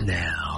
Now,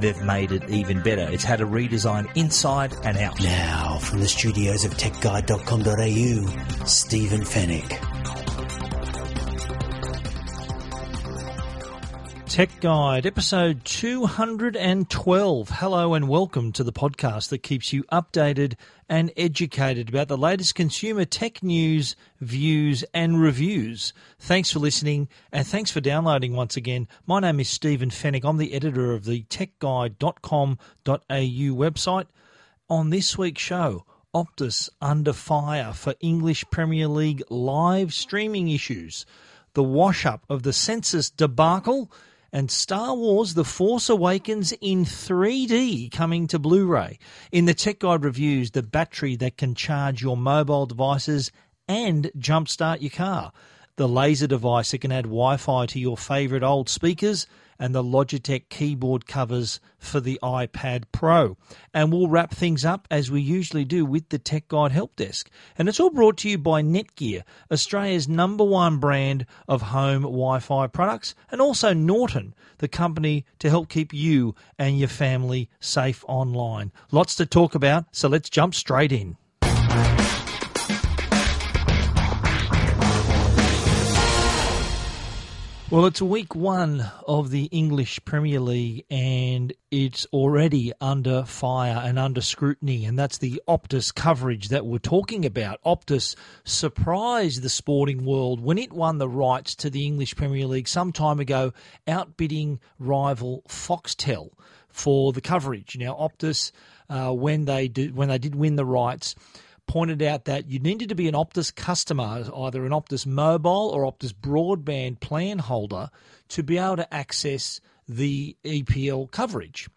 they've made it even better. It's had a redesign inside and out. Now, from the studios of techguide.com.au, Stephen Fenech. Tech Guide, episode 212. Hello and welcome to the podcast that keeps you updated and educated about the latest consumer tech news, views, and reviews. Thanks for listening and thanks for downloading once again. My name is Stephen Fenech. I'm the editor of the techguide.com.au website. On this week's show, Optus under fire for English Premier League live streaming issues, the wash up of the census debacle, and Star Wars The Force Awakens in 3D coming to Blu ray. In the Tech Guide reviews, the battery that can charge your mobile devices and jumpstart your car, the laser device that can add Wi Fi to your favourite old speakers, and the Logitech keyboard covers for the iPad Pro. And we'll wrap things up as we usually do with the Tech Guide Help Desk. And it's all brought to you by Netgear, Australia's number one brand of home Wi Fi products, and also Norton, the company to help keep you and your family safe online. Lots to talk about, so let's jump straight in. Well, it's week one of the English Premier League, and it's already under fire and under scrutiny. And that's the Optus coverage that we're talking about. Optus surprised the sporting world when it won the rights to the English Premier League some time ago, outbidding rival Foxtel for the coverage. Now, Optus, uh, when they did when they did win the rights pointed out that you needed to be an Optus customer, either an Optus mobile or Optus broadband plan holder, to be able to access the EPL coverage.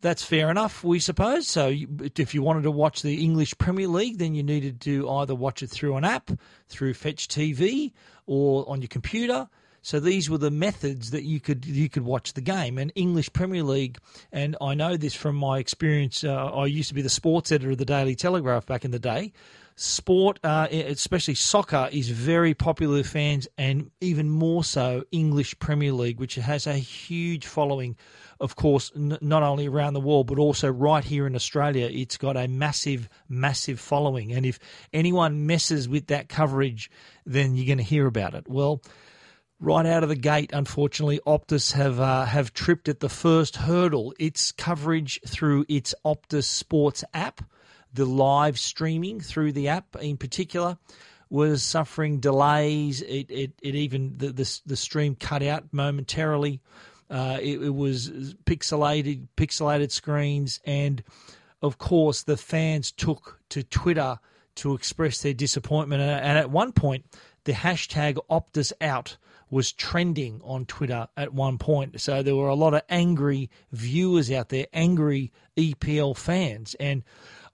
That's fair enough, we suppose. So, if you wanted to watch the English Premier League, then you needed to either watch it through an app, through Fetch TV, or on your computer. So these were the methods that you could you could watch the game. And English Premier League, and I know this from my experience. Uh, I used to be the sports editor of the Daily Telegraph back in the day. Sport, uh, especially soccer, is very popular with fans, and even more so English Premier League, which has a huge following. Of course, n- not only around the world, but also right here in Australia, it's got a massive, massive following. And if anyone messes with that coverage, then you're going to hear about it. Well, right out of the gate, unfortunately, Optus have uh, have tripped at the first hurdle. Its coverage through its Optus Sports app, the live streaming through the app in particular, was suffering delays. It it, it even the, the, the stream cut out momentarily. Uh, it, it was pixelated pixelated screens, and of course the fans took to Twitter to express their disappointment. And at one point, the hashtag Optus out was trending on Twitter at one point. So there were a lot of angry viewers out there, angry EPL fans. And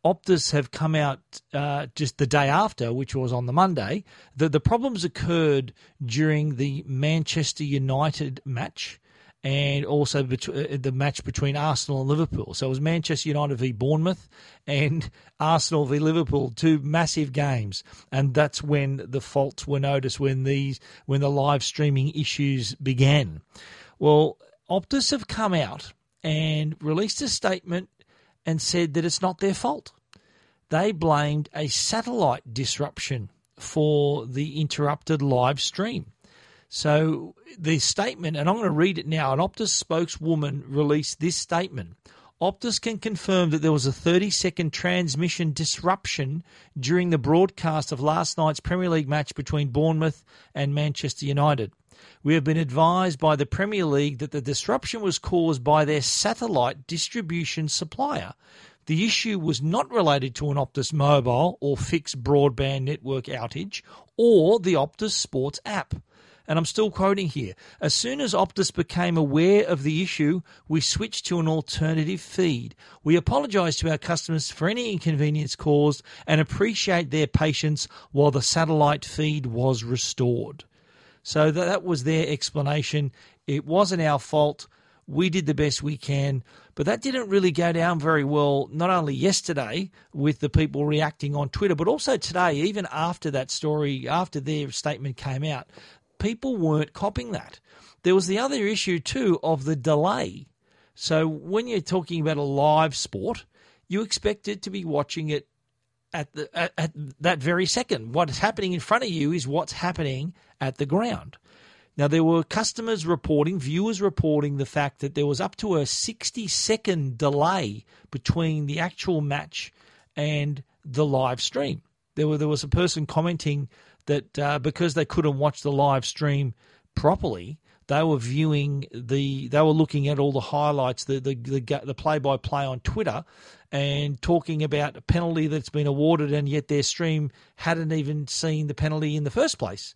Optus have come out uh, just the day after, which was on the Monday. The, the problems occurred during the Manchester United match and also bet- uh, the match between Arsenal and Liverpool. So it was Manchester United v Bournemouth and Arsenal v Liverpool, two massive games, and that's when the faults were noticed when these when the live streaming issues began. Well, Optus have come out and released a statement and said that it's not their fault. They blamed a satellite disruption for the interrupted live stream. So the statement, and I'm going to read it now. An Optus spokeswoman released this statement. Optus can confirm that there was a 30 second transmission disruption during the broadcast of last night's Premier League match between Bournemouth and Manchester United. We have been advised by the Premier League that the disruption was caused by their satellite distribution supplier. The issue was not related to an Optus mobile or fixed broadband network outage or the Optus Sports app. And I'm still quoting here. As soon as Optus became aware of the issue, we switched to an alternative feed. We apologise to our customers for any inconvenience caused and appreciate their patience while the satellite feed was restored. So that was their explanation. It wasn't our fault. We did the best we can. But that didn't really go down very well, not only yesterday with the people reacting on Twitter, but also today, even after that story, after their statement came out. People weren't copying that. There was the other issue, too, of the delay. So when you're talking about a live sport, you expect it to be watching it at the at, at, that very second. What is happening in front of you is what's happening at the ground. Now, there were customers reporting, viewers reporting the fact that there was up to a 60 second delay between the actual match and the live stream. There, were, there was a person commenting that uh, because they couldn't watch the live stream properly, they were viewing the, they were looking at all the highlights, the the the play by play on Twitter, and talking about a penalty that's been awarded, and yet their stream hadn't even seen the penalty in the first place.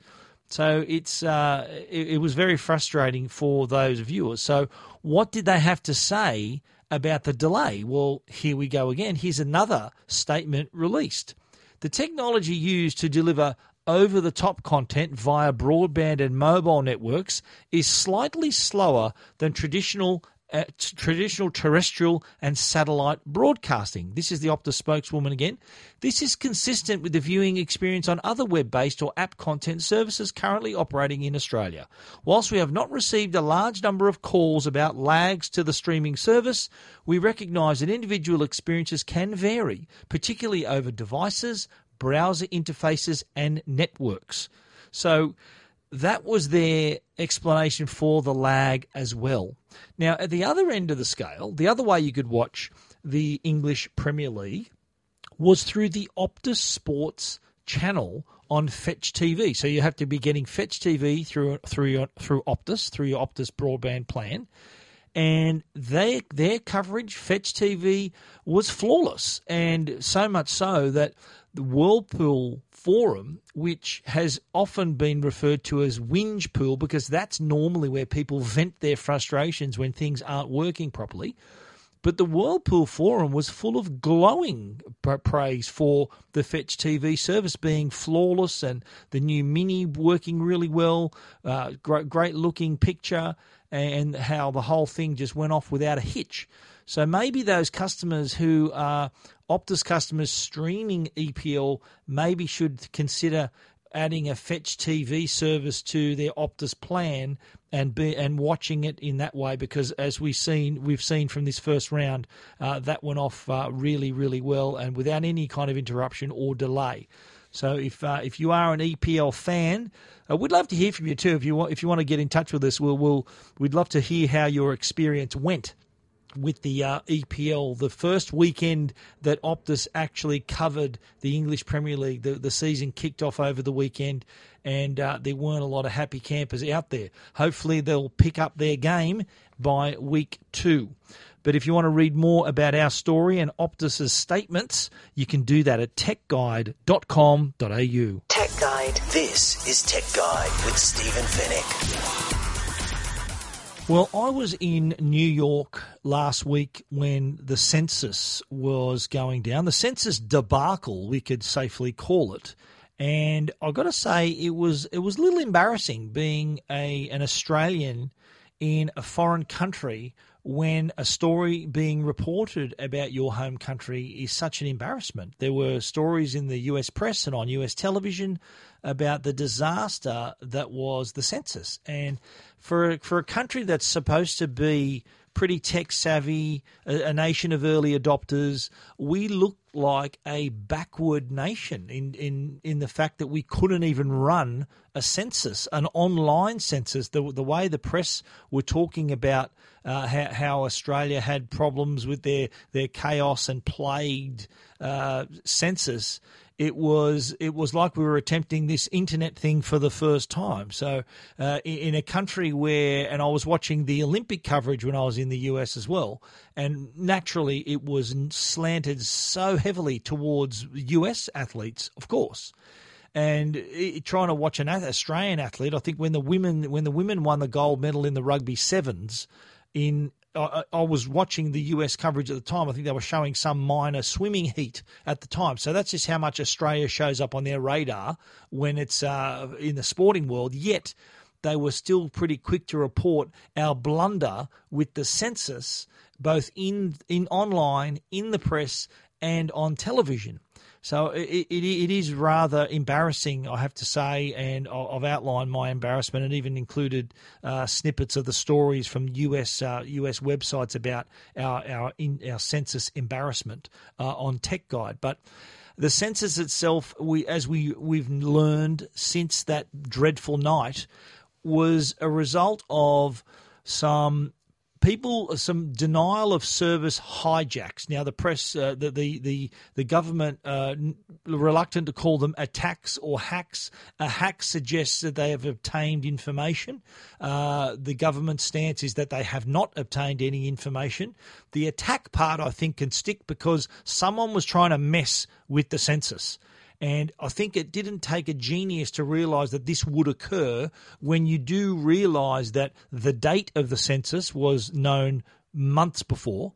So it's uh, it, it was very frustrating for those viewers. So what did they have to say about the delay? Well, here we go again. Here's another statement released. The technology used to deliver over the top content via broadband and mobile networks is slightly slower than traditional uh, traditional terrestrial and satellite broadcasting. This is the Optus spokeswoman again. This is consistent with the viewing experience on other web based or app content services currently operating in Australia. Whilst we have not received a large number of calls about lags to the streaming service, we recognise that individual experiences can vary, particularly over devices, browser interfaces, and networks. So, that was their explanation for the lag as well. Now, at the other end of the scale, the other way you could watch the English Premier League was through the Optus Sports channel on Fetch TV. So you have to be getting Fetch TV through through through Optus through your Optus broadband plan, and they their coverage Fetch TV was flawless, and so much so that the Whirlpool forum, which has often been referred to as whinge pool because that's normally where people vent their frustrations when things aren't working properly. But the Whirlpool forum was full of glowing praise for the Fetch TV service being flawless and the new Mini working really well, uh, great, great looking picture, and how the whole thing just went off without a hitch. So maybe those customers who are Optus customers streaming EPL maybe should consider adding a Fetch TV service to their Optus plan and be and watching it in that way because as we've seen we've seen from this first round uh, that went off uh, really really well and without any kind of interruption or delay. So if uh, if you are an EPL fan, uh, we'd love to hear from you too. If you want if you want to get in touch with us, we'll, we'll we'd love to hear how your experience went with the uh, EPL, the first weekend that Optus actually covered the English Premier League. The, the season kicked off over the weekend, and uh, there weren't a lot of happy campers out there. Hopefully, they'll pick up their game by week two. But if you want to read more about our story and Optus's statements, you can do that at techguide.com.au. Tech Guide. This is Tech Guide with Stephen Fenech. Well, I was in New York last week when the census was going down, the census debacle, we could safely call it. And I got to say, it was it was a little embarrassing being a an Australian in a foreign country when a story being reported about your home country is such an embarrassment. There were stories in the US press and on US television about the disaster that was the census. And for for a country that's supposed to be pretty tech savvy, a, a, nation of early adopters, we look like a backward nation in, in, in the fact that we couldn't even run a census, an online census. The, the way the press were talking about uh, how, how, Australia had problems with their, their chaos and plagued uh, census it was it was like we were attempting this internet thing for the first time. So uh, in a country where, and I was watching the Olympic coverage when I was in the US as well, and naturally it was slanted so heavily towards US athletes, of course. and trying to watch an Australian athlete. I think when the women when the women won the gold medal in the rugby sevens in I, I, was watching the US coverage at the time. I think they were showing some minor swimming heat at the time. So that's just how much Australia shows up on their radar when it's uh, in the sporting world. Yet they were still pretty quick to report our blunder with the census, both in in online, in the press, and on television. So it, it, it is rather embarrassing, I have to say, and I've outlined my embarrassment and even included uh, snippets of the stories from US uh, US websites about our our in, our census embarrassment uh, on Tech Guide, but. The census itself, we as we we've learned since that dreadful night, was a result of some people some denial of service hijacks. Now the press, uh, the, the the the government, uh, reluctant to call them attacks or hacks. A hack suggests that they have obtained information. Uh, the government stance is that they have not obtained any information. The attack part, I think, can stick because someone was trying to mess with the census. And I think it didn't take a genius to realise that this would occur when you do realise that the date of the census was known months before.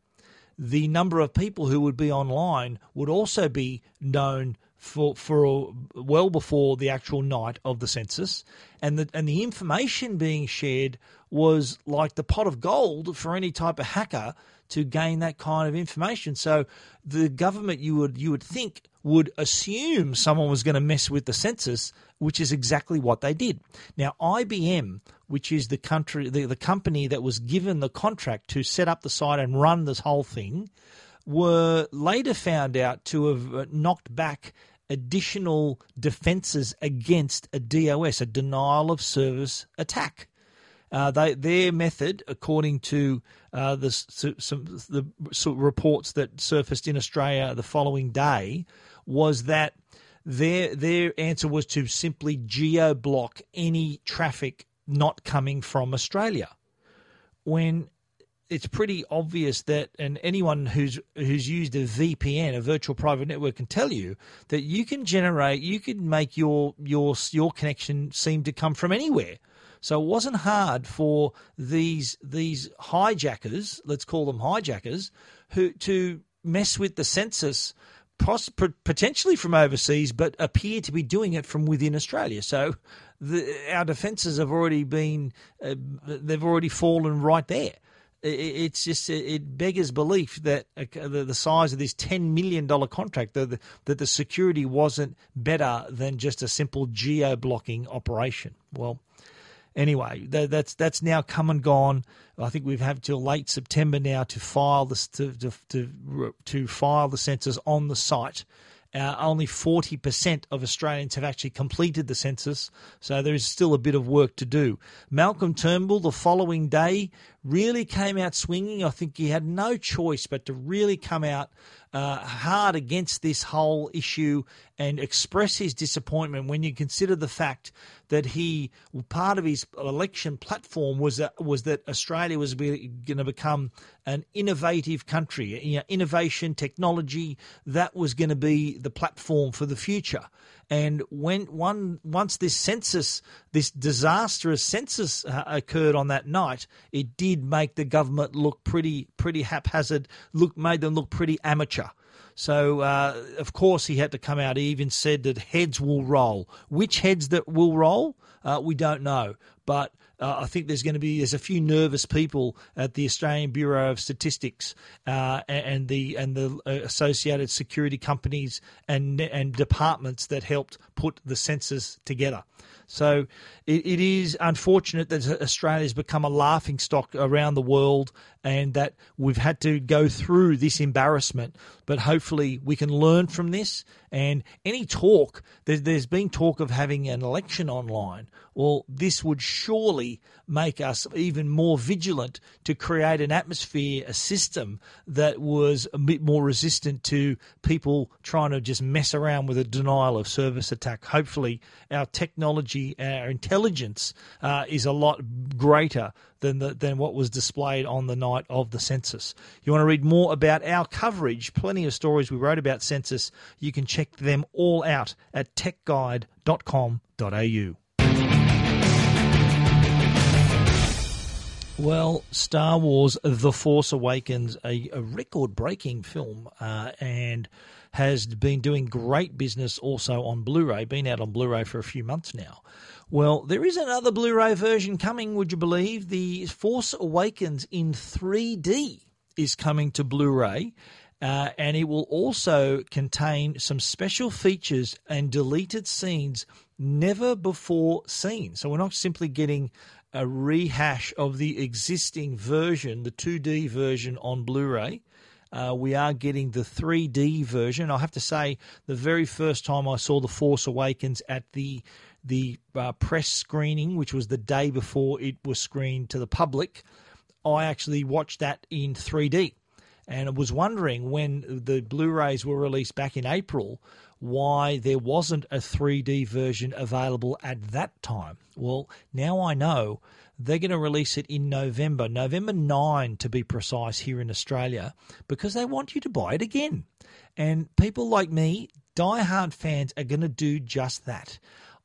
The number of people who would be online would also be known for for well before the actual night of the census, and the and the information being shared was like the pot of gold for any type of hacker to gain that kind of information. So the government you would you would think would assume someone was going to mess with the census, which is exactly what they did. Now IBM, which is the country the, the company that was given the contract to set up the site and run this whole thing, were later found out to have uh, knocked back additional defenses against a DOS, a denial of service attack. Uh, they, their method, according to uh, the, some, the reports that surfaced in Australia the following day, was that their their answer was to simply geo block any traffic not coming from Australia. When it's pretty obvious that, and anyone who's who's used a VPN, a virtual private network, can tell you that you can generate, you can make your your your connection seem to come from anywhere. So it wasn't hard for these these hijackers, let's call them hijackers, who to mess with the census potentially from overseas, but appear to be doing it from within Australia. So the, our defences have already been, uh, they've already fallen right there. It's just it beggars belief that uh, the size of this ten million dollar contract that the, that the security wasn't better than just a simple geo blocking operation. Well, anyway, that, that's that's now come and gone. I think we've had till late September now to file this to to to, to file the census on the site. Uh, only 40% of Australians have actually completed the census, so there is still a bit of work to do. Malcolm Turnbull, the following day, really came out swinging. I think he had no choice but to really come out uh, hard against this whole issue and express his disappointment when you consider the fact that he part of his election platform was that was that Australia was going to become an innovative country, you know, innovation, technology that was going to be the platform for the future. And when one once this census, this disastrous census uh, occurred on that night, it did make the government look pretty pretty haphazard. Look made them look pretty amateur. So, uh, of course, he had to come out. He even said that heads will roll. Which heads that will roll, uh, we don't know. But uh, I think there's going to be there's a few nervous people at the Australian Bureau of Statistics uh, and the and the uh, associated security companies and and departments that helped put the census together. So it, it is unfortunate that Australia has become a laughing stock around the world and that we've had to go through this embarrassment. But hopefully we can learn from this. And any talk, there's, there's been talk of having an election online. Well, this would surely make us even more vigilant to create an atmosphere, a system that was a bit more resistant to people trying to just mess around with a denial of service attack. Hopefully, our technology, our intelligence uh, is a lot greater than the, than what was displayed on the night of the census. You want to read more about our coverage? Plenty of stories we wrote about census. You can check them all out at techguide.com.au. Well, Star Wars The Force Awakens, a, a record breaking film, uh, and has been doing great business also on Blu ray, been out on Blu ray for a few months now. Well, there is another Blu ray version coming, would you believe? The Force Awakens in 3D is coming to Blu ray. Uh, and it will also contain some special features and deleted scenes never before seen. So we're not simply getting a rehash of the existing version, the 2D version on Blu ray. Uh, we are getting the 3D version. I have to say, the very first time I saw The Force Awakens at the the uh, press screening, which was the day before it was screened to the public, I actually watched that in 3D. And I was wondering when the Blu rays were released back in April why there wasn't a 3D version available at that time. Well, now I know they're going to release it in November, November 9 to be precise, here in Australia, because they want you to buy it again. And people like me, die-hard fans, are going to do just that.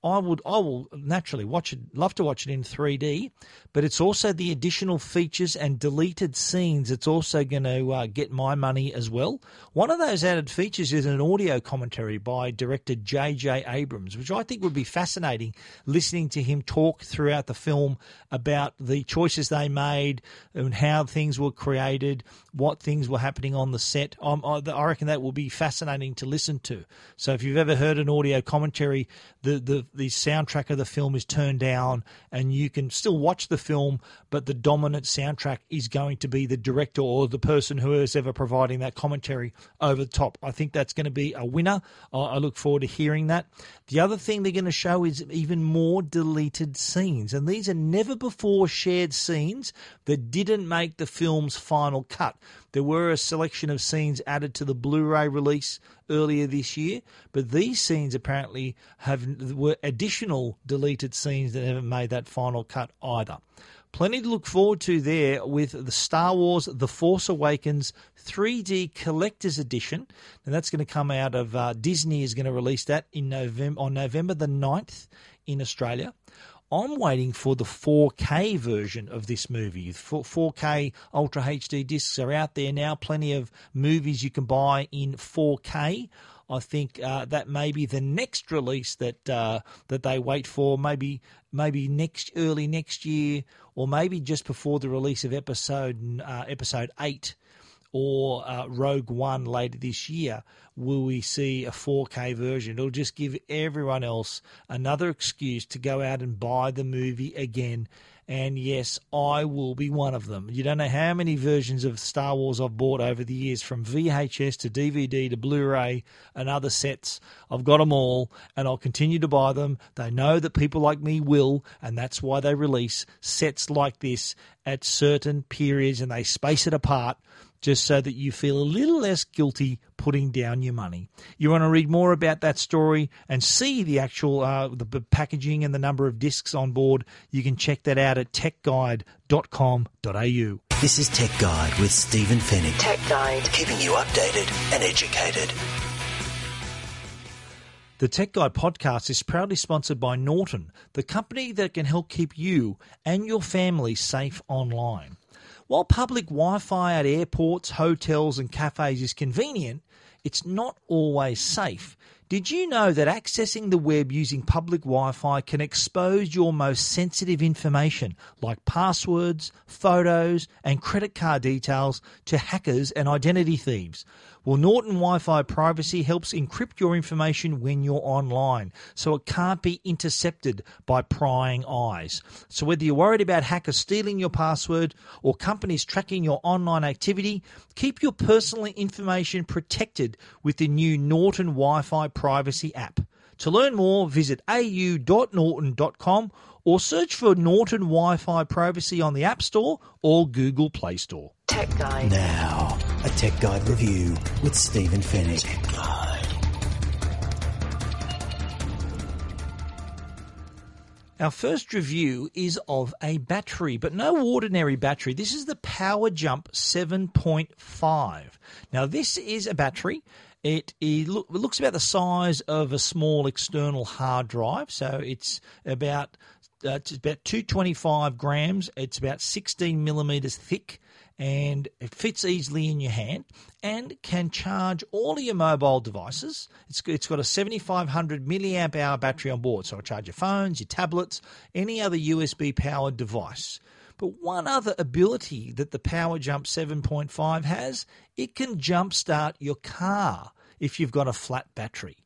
I would I will naturally watch it love to watch it in 3D, but it's also the additional features and deleted scenes It's also going to uh, get my money as well. One of those added features is an audio commentary by director J.J. Abrams, which I think would be fascinating listening to him talk throughout the film about the choices they made and how things were created, what things were happening on the set. I, I reckon that will be fascinating to listen to. So if you've ever heard an audio commentary, the the the soundtrack of the film is turned down and you can still watch the film, but the dominant soundtrack is going to be the director or the person who is ever providing that commentary over the top. I think that's going to be a winner. I look forward to hearing that. The other thing they're going to show is even more deleted scenes, and these are never before shared scenes that didn't make the film's final cut. There were a selection of scenes added to the Blu-ray release earlier this year, but these scenes apparently have were additional deleted scenes that haven't made that final cut either. Plenty to look forward to there with the Star Wars The Force Awakens 3D Collector's Edition. And that's going to come out of uh, Disney is going to release that in November on November the 9th in Australia. I'm waiting for the 4K version of this movie. 4K Ultra HD discs are out there now. Plenty of movies you can buy in 4K. I think uh, that may be the next release that uh, that they wait for. Maybe maybe next early next year, or maybe just before the release of episode uh, episode eight or uh, Rogue One later this year, will we see a 4K version? It'll just give everyone else another excuse to go out and buy the movie again. And yes, I will be one of them. You don't know how many versions of Star Wars I've bought over the years, from VHS to DVD to Blu ray and other sets. I've got them all, and I'll continue to buy them. They know that people like me will, and that's why they release sets like this at certain periods and they space it apart just so that you feel a little less guilty putting down your money. You want to read more about that story and see the actual uh, the packaging and the number of discs on board, you can check that out at techguide.com.au. This is Tech Guide with Stephen Fenech. Tech Guide. Keeping you updated and educated. The Tech Guide podcast is proudly sponsored by Norton, the company that can help keep you and your family safe online. While public Wi Fi at airports, hotels, and cafes is convenient, it's not always safe. Did you know that accessing the web using public Wi Fi can expose your most sensitive information, like passwords, photos, and credit card details, to hackers and identity thieves? Well, Norton Wi Fi privacy helps encrypt your information when you're online, so it can't be intercepted by prying eyes. So, whether you're worried about hackers stealing your password or companies tracking your online activity, keep your personal information protected with the new Norton Wi Fi privacy app. To learn more, visit au.norton.com or search for Norton Wi Fi Privacy on the App Store or Google Play Store. Tech Guide. Now, a Tech Guide review with Stephen Fenech. Our first review is of a battery, but no ordinary battery. This is the Power Jump 7.5. Now, this is a battery. It, it, looks about the size of a small external hard drive, so it's about uh, it's about 225 grams. It's about 16 millimeters thick and it fits easily in your hand and can charge all of your mobile devices. It's, it's got a 7500 milliamp hour battery on board, so it'll charge your phones, your tablets, any other USB powered device. But one other ability that the Power Jump 7.5 has, it can jumpstart your car if you've got a flat battery.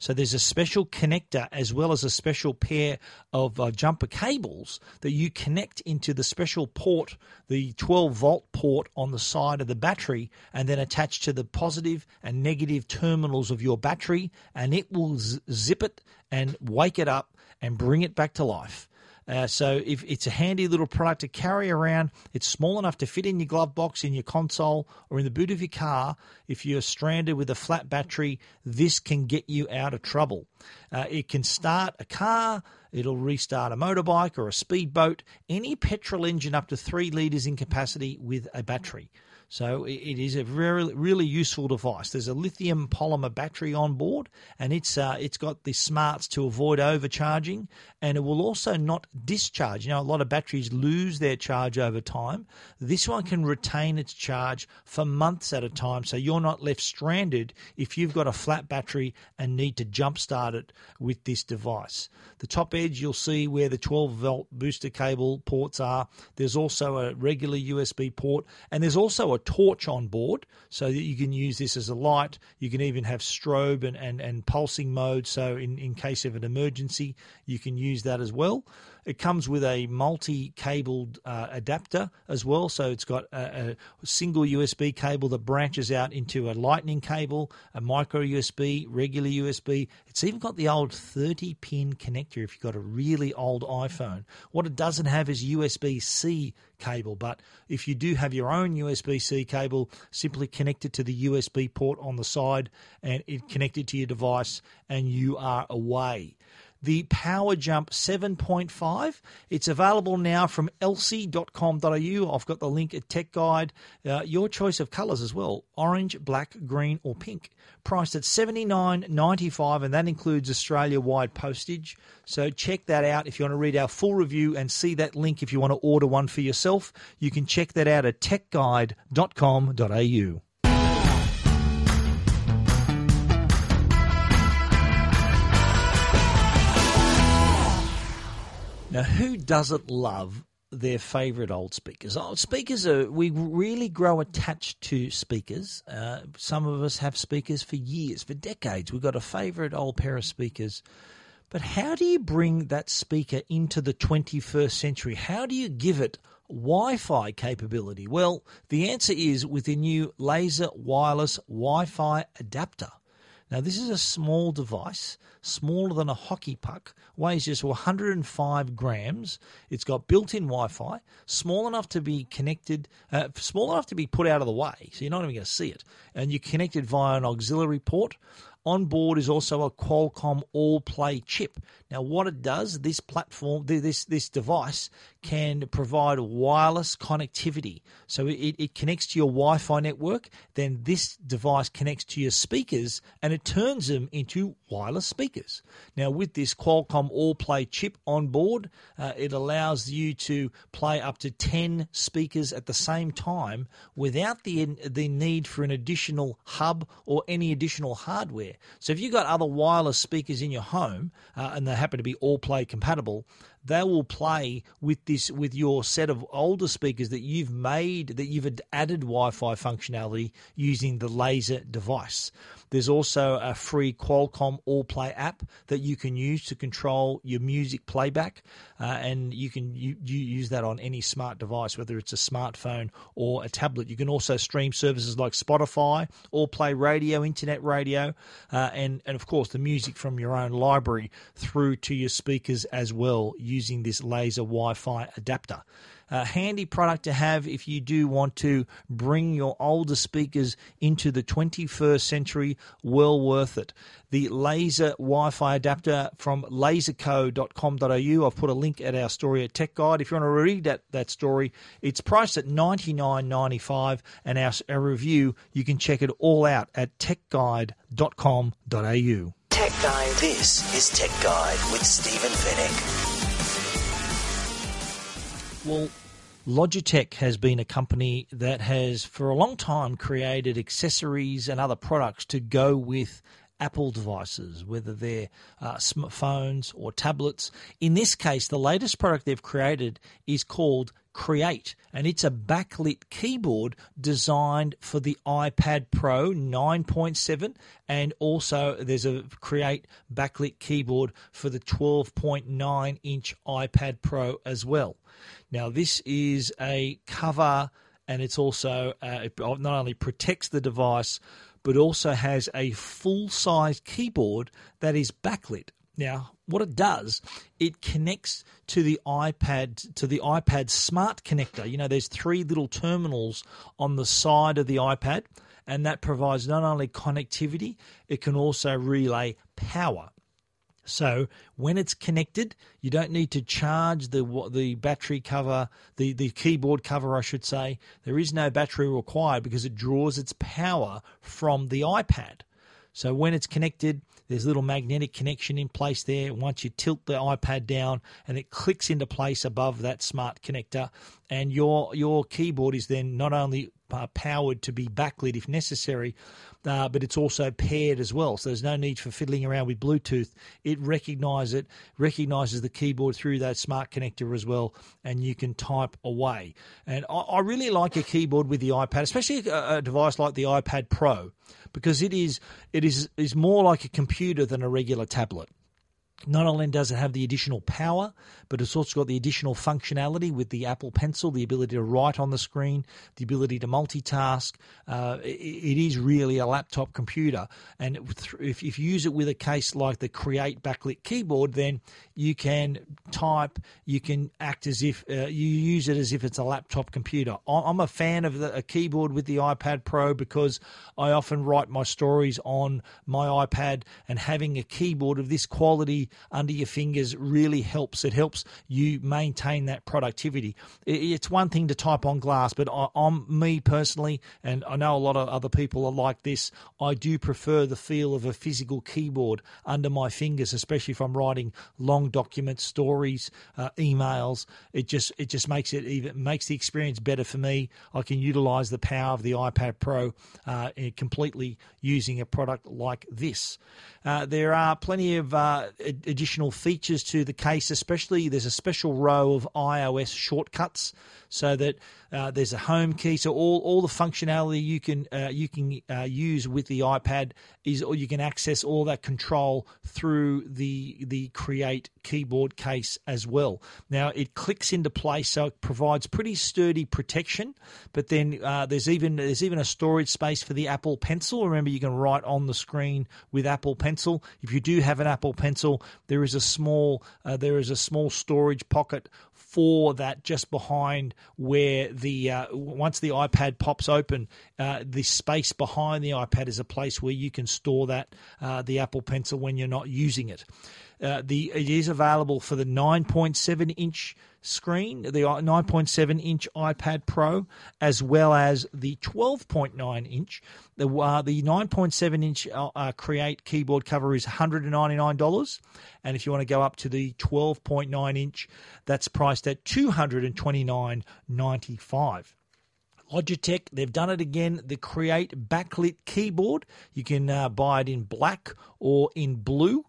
So there's a special connector as well as a special pair of uh, jumper cables that you connect into the special port, the 12 volt port on the side of the battery, and then attach to the positive and negative terminals of your battery, and it will z- zip it and wake it up and bring it back to life. Uh, so if it's a handy little product to carry around, it's small enough to fit in your glove box, in your console, or in the boot of your car. If you're stranded with a flat battery, this can get you out of trouble. Uh, it can start a car. It'll restart a motorbike or a speedboat, any petrol engine up to three litres in capacity with a battery. So it is a very really useful device. There's a lithium polymer battery on board, and it's uh, it's got the smarts to avoid overcharging, and it will also not discharge. You know, a lot of batteries lose their charge over time. This one can retain its charge for months at a time, so you're not left stranded if you've got a flat battery and need to jumpstart it with this device. The top edge, you'll see where the 12 volt booster cable ports are. There's also a regular USB port, and there's also a torch on board so that you can use this as a light. You can even have strobe and, and, and pulsing mode. So, in, in case of an emergency, you can use that as well. It comes with a multi cabled uh, adapter as well. So, it's got a, a single USB cable that branches out into a lightning cable, a micro USB, regular USB. It's even got the old 30 pin connector if you've got a really old iPhone. What it doesn't have is USB C cable, but if you do have your own USB C cable, simply connect it to the USB port on the side and it connect it to your device, and you are away the Power Jump 7.5. It's available now from elsie.com.au. I've got the link at Tech Guide. Uh, your choice of colours as well orange, black, green, or pink. Priced at $79.95, and that includes Australia wide postage. So check that out if you want to read our full review and see that link if you want to order one for yourself. You can check that out at techguide.com.au. Now, who doesn't love their favourite old speakers? Old speakers are, we really grow attached to speakers. Uh, some of us have speakers for years, for decades. We've got a favourite old pair of speakers. But how do you bring that speaker into the 21st century? How do you give it Wi Fi capability? Well, the answer is with the new laser wireless Wi Fi adapter. Now, this is a small device, smaller than a hockey puck, weighs just 105 grams. It's got built in Wi Fi, small enough to be connected, uh, small enough to be put out of the way, so you're not even going to see it. And you're connected via an auxiliary port. On board is also a Qualcomm All Play chip. Now, what it does, this platform, this this device can provide wireless connectivity. So it, it connects to your Wi-Fi network. Then this device connects to your speakers, and it turns them into wireless speakers. Now, with this Qualcomm All Play chip on board, uh, it allows you to play up to ten speakers at the same time without the the need for an additional hub or any additional hardware. So if you've got other wireless speakers in your home uh, and they happen to be all play compatible, they will play with this with your set of older speakers that you've made that you've added Wi-Fi functionality using the laser device. There's also a free Qualcomm All Play app that you can use to control your music playback, uh, and you can you, you use that on any smart device, whether it's a smartphone or a tablet. You can also stream services like Spotify, All Play Radio, Internet Radio, uh, and and of course the music from your own library through to your speakers as well using this laser Wi Fi adapter. A handy product to have if you do want to bring your older speakers into the 21st century. Well worth it. The laser Wi Fi adapter from laserco.com.au. I've put a link at our story at Tech Guide. If you want to read that, that story, it's priced at $99.95 and our, our review, you can check it all out at techguide.com.au. Tech Guide. This is Tech Guide with Stephen Fenech. Well, Logitech has been a company that has, for a long time, created accessories and other products to go with Apple devices, whether they're uh, smartphones or tablets. In this case, the latest product they've created is called Create, and it's a backlit keyboard designed for the iPad Pro 9.7, and also there's a Create backlit keyboard for the 12.9 inch iPad Pro as well. Now, this is a cover, and it's also uh, it not only protects the device, but also has a full size keyboard that is backlit. Now, what it does, it connects to the iPad to the iPad Smart connector. You know, there's three little terminals on the side of the iPad, and that provides not only connectivity, it can also relay power. So when it's connected, you don't need to charge the the battery cover, the, the keyboard cover, I should say. There is no battery required because it draws its power from the iPad. So when it's connected, there's a little magnetic connection in place there. Once you tilt the iPad down and it clicks into place above that smart connector, and your your keyboard is then not only uh, powered to be backlit if necessary, uh, but it's also paired as well. So there's no need for fiddling around with Bluetooth. It recognizes it, recognizes the keyboard through that smart connector as well, and you can type away. And I, I really like a keyboard with the iPad, especially a, a device like the iPad Pro, because it is it is is more like a computer than a regular tablet not only does it have the additional power, but it's also got the additional functionality with the Apple Pencil, the ability to write on the screen, the ability to multitask. Uh, it, it is really a laptop computer. And if, if you use it with a case like the Create backlit keyboard, then you can type, you can act as if uh, you use it as if it's a laptop computer. I'm a fan of the, a keyboard with the iPad Pro because I often write my stories on my iPad, and having a keyboard of this quality under your fingers really helps. It helps you maintain that productivity. It's one thing to type on glass, but I'm me personally, and I know a lot of other people are like this. I do prefer the feel of a physical keyboard under my fingers, especially if I'm writing long documents, stories, uh, emails. It just it just makes it even makes the experience better for me. I can utilize the power of the iPad Pro uh, completely using a product like this. Uh, there are plenty of uh, additional features to the case, especially there's a special row of iOS shortcuts so that uh, there's a home key. So all, all the functionality you can uh, you can uh, use with the iPad is, or you can access all that control through the the Create keyboard case as well. Now it clicks into place, so it provides pretty sturdy protection. But then uh, there's even there's even a storage space for the Apple Pencil. Remember, you can write on the screen with Apple Pencil. If you do have an Apple Pencil, there is a small uh, there is a small storage pocket for that just behind where the uh, once the iPad pops open, uh, the space behind the iPad is a place where you can store that uh, the Apple Pencil when you're not using it. Uh, the it is available for the 9.7 inch screen, the 9.7 inch iPad Pro, as well as the 12.9 inch. The uh, the 9.7 inch uh, uh, Create keyboard cover is $199, and if you want to go up to the 12.9 inch, that's priced at $229.95. Logitech, they've done it again. The Create backlit keyboard. You can uh, buy it in black or in blue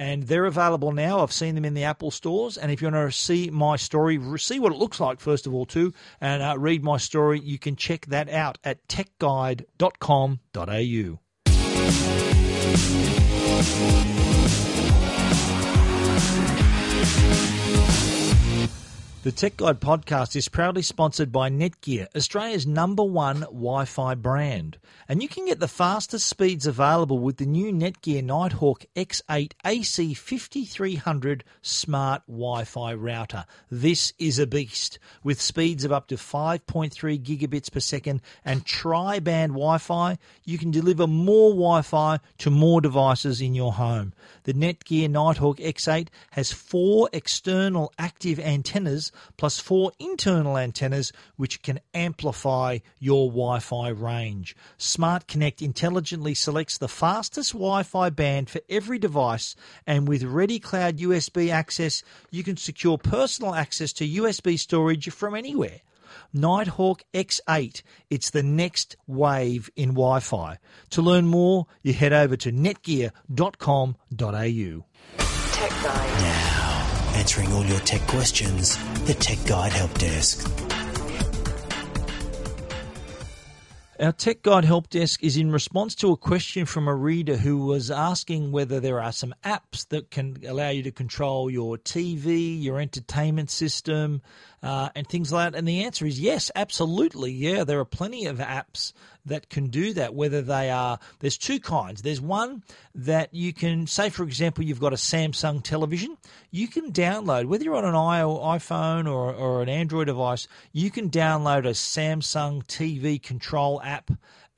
and they're available now. I've seen them in the Apple stores. And if you want to see my story, see what it looks like, first of all, too, and uh, read my story, you can check that out at techguide.com.au. The Tech Guide podcast is proudly sponsored by Netgear, Australia's number one Wi Fi brand. And you can get the fastest speeds available with the new Netgear Nighthawk X8 AC5300 smart Wi Fi router. This is a beast with speeds of up to 5.3 gigabits per second and tri band Wi Fi. You can deliver more Wi Fi to more devices in your home. The Netgear Nighthawk X8 has four external active antennas plus four internal antennas which can amplify your Wi Fi range. Smart Connect intelligently selects the fastest Wi Fi band for every device, and with Ready Cloud USB access, you can secure personal access to USB storage from anywhere. Nighthawk X8. It's the next wave in Wi Fi. To learn more, you head over to netgear.com.au. Tech Guide. Answering all your tech questions, the Tech Guide Help Desk. Our Tech Guide Help Desk is in response to a question from a reader who was asking whether there are some apps that can allow you to control your TV, your entertainment system, uh, and things like that. And the answer is yes, absolutely. Yeah, there are plenty of apps that can do that, whether they are, there's two kinds. There's one that you can, say, for example, you've got a Samsung television, you can download, whether you're on an iPhone or, or an Android device, you can download a Samsung TV control app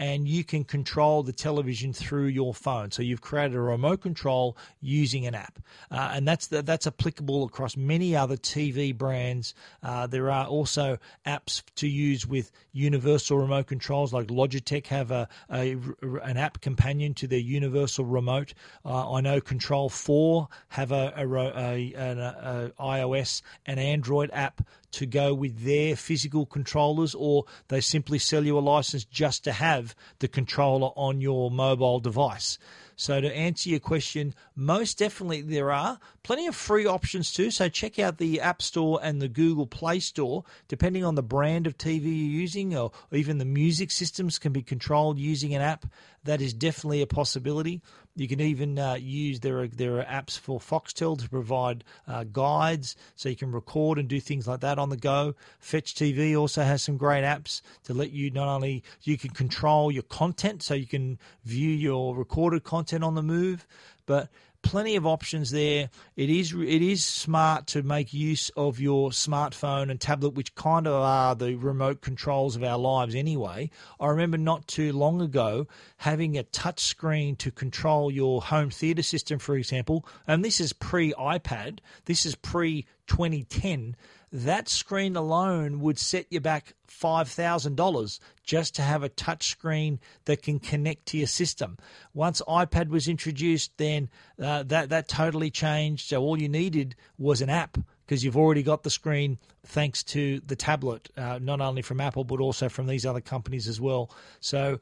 and you can control the television through your phone. So you've created a remote control using an app, uh, and that's the, that's applicable across many other TV brands. Uh, there are also apps to use with universal remote controls, like Logitech have a, a an app companion to their universal remote. Uh, I know Control Four have a, a, a, a iOS and Android app to go with their physical controllers, or they simply sell you a license just to have the controller on your mobile device. So, to answer your question, most definitely there are plenty of free options too. So, check out the App Store and the Google Play Store, depending on the brand of TV you're using, or even the music systems can be controlled using an app. That is definitely a possibility. You can even uh, use there are there are apps for Foxtel to provide uh, guides, so you can record and do things like that on the go. Fetch TV also has some great apps to let you not only you can control your content, so you can view your recorded content on the move, but plenty of options there. It is it is smart to make use of your smartphone and tablet, which kind of are the remote controls of our lives anyway. I remember not too long ago having a touch screen to control your home theater system, for example, and this is pre iPad. This is pre 2010 that screen alone would set you back $5,000 just to have a touch screen that can connect to your system. Once iPad was introduced, then uh, that, that totally changed. So all you needed was an app because you've already got the screen thanks to the tablet, uh, not only from Apple, but also from these other companies as well. So,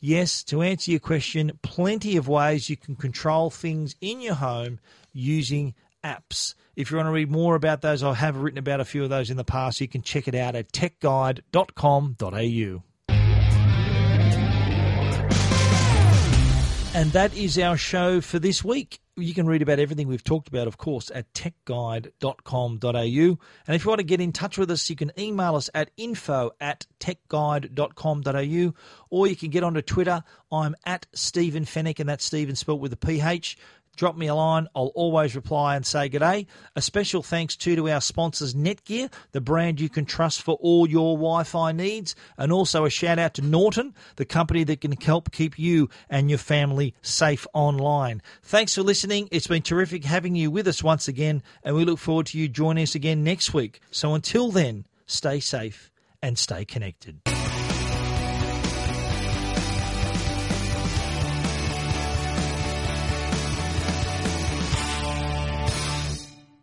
yes, to answer your question, plenty of ways you can control things in your home using apps. If you want to read more about those, I have written about a few of those in the past. You can check it out at techguide.com.au. And that is our show for this week. You can read about everything we've talked about, of course, at techguide.com.au. And if you want to get in touch with us, you can email us at info at techguide.com.au or you can get onto Twitter. I'm at Stephen Fenech, and that's Stephen spelt with a PH drop me a line. I'll always reply and say good day. A special thanks too to our sponsors Netgear, the brand you can trust for all your Wi-Fi needs, and also a shout out to Norton, the company that can help keep you and your family safe online. Thanks for listening. It's been terrific having you with us once again, and we look forward to you joining us again next week. So until then, stay safe and stay connected.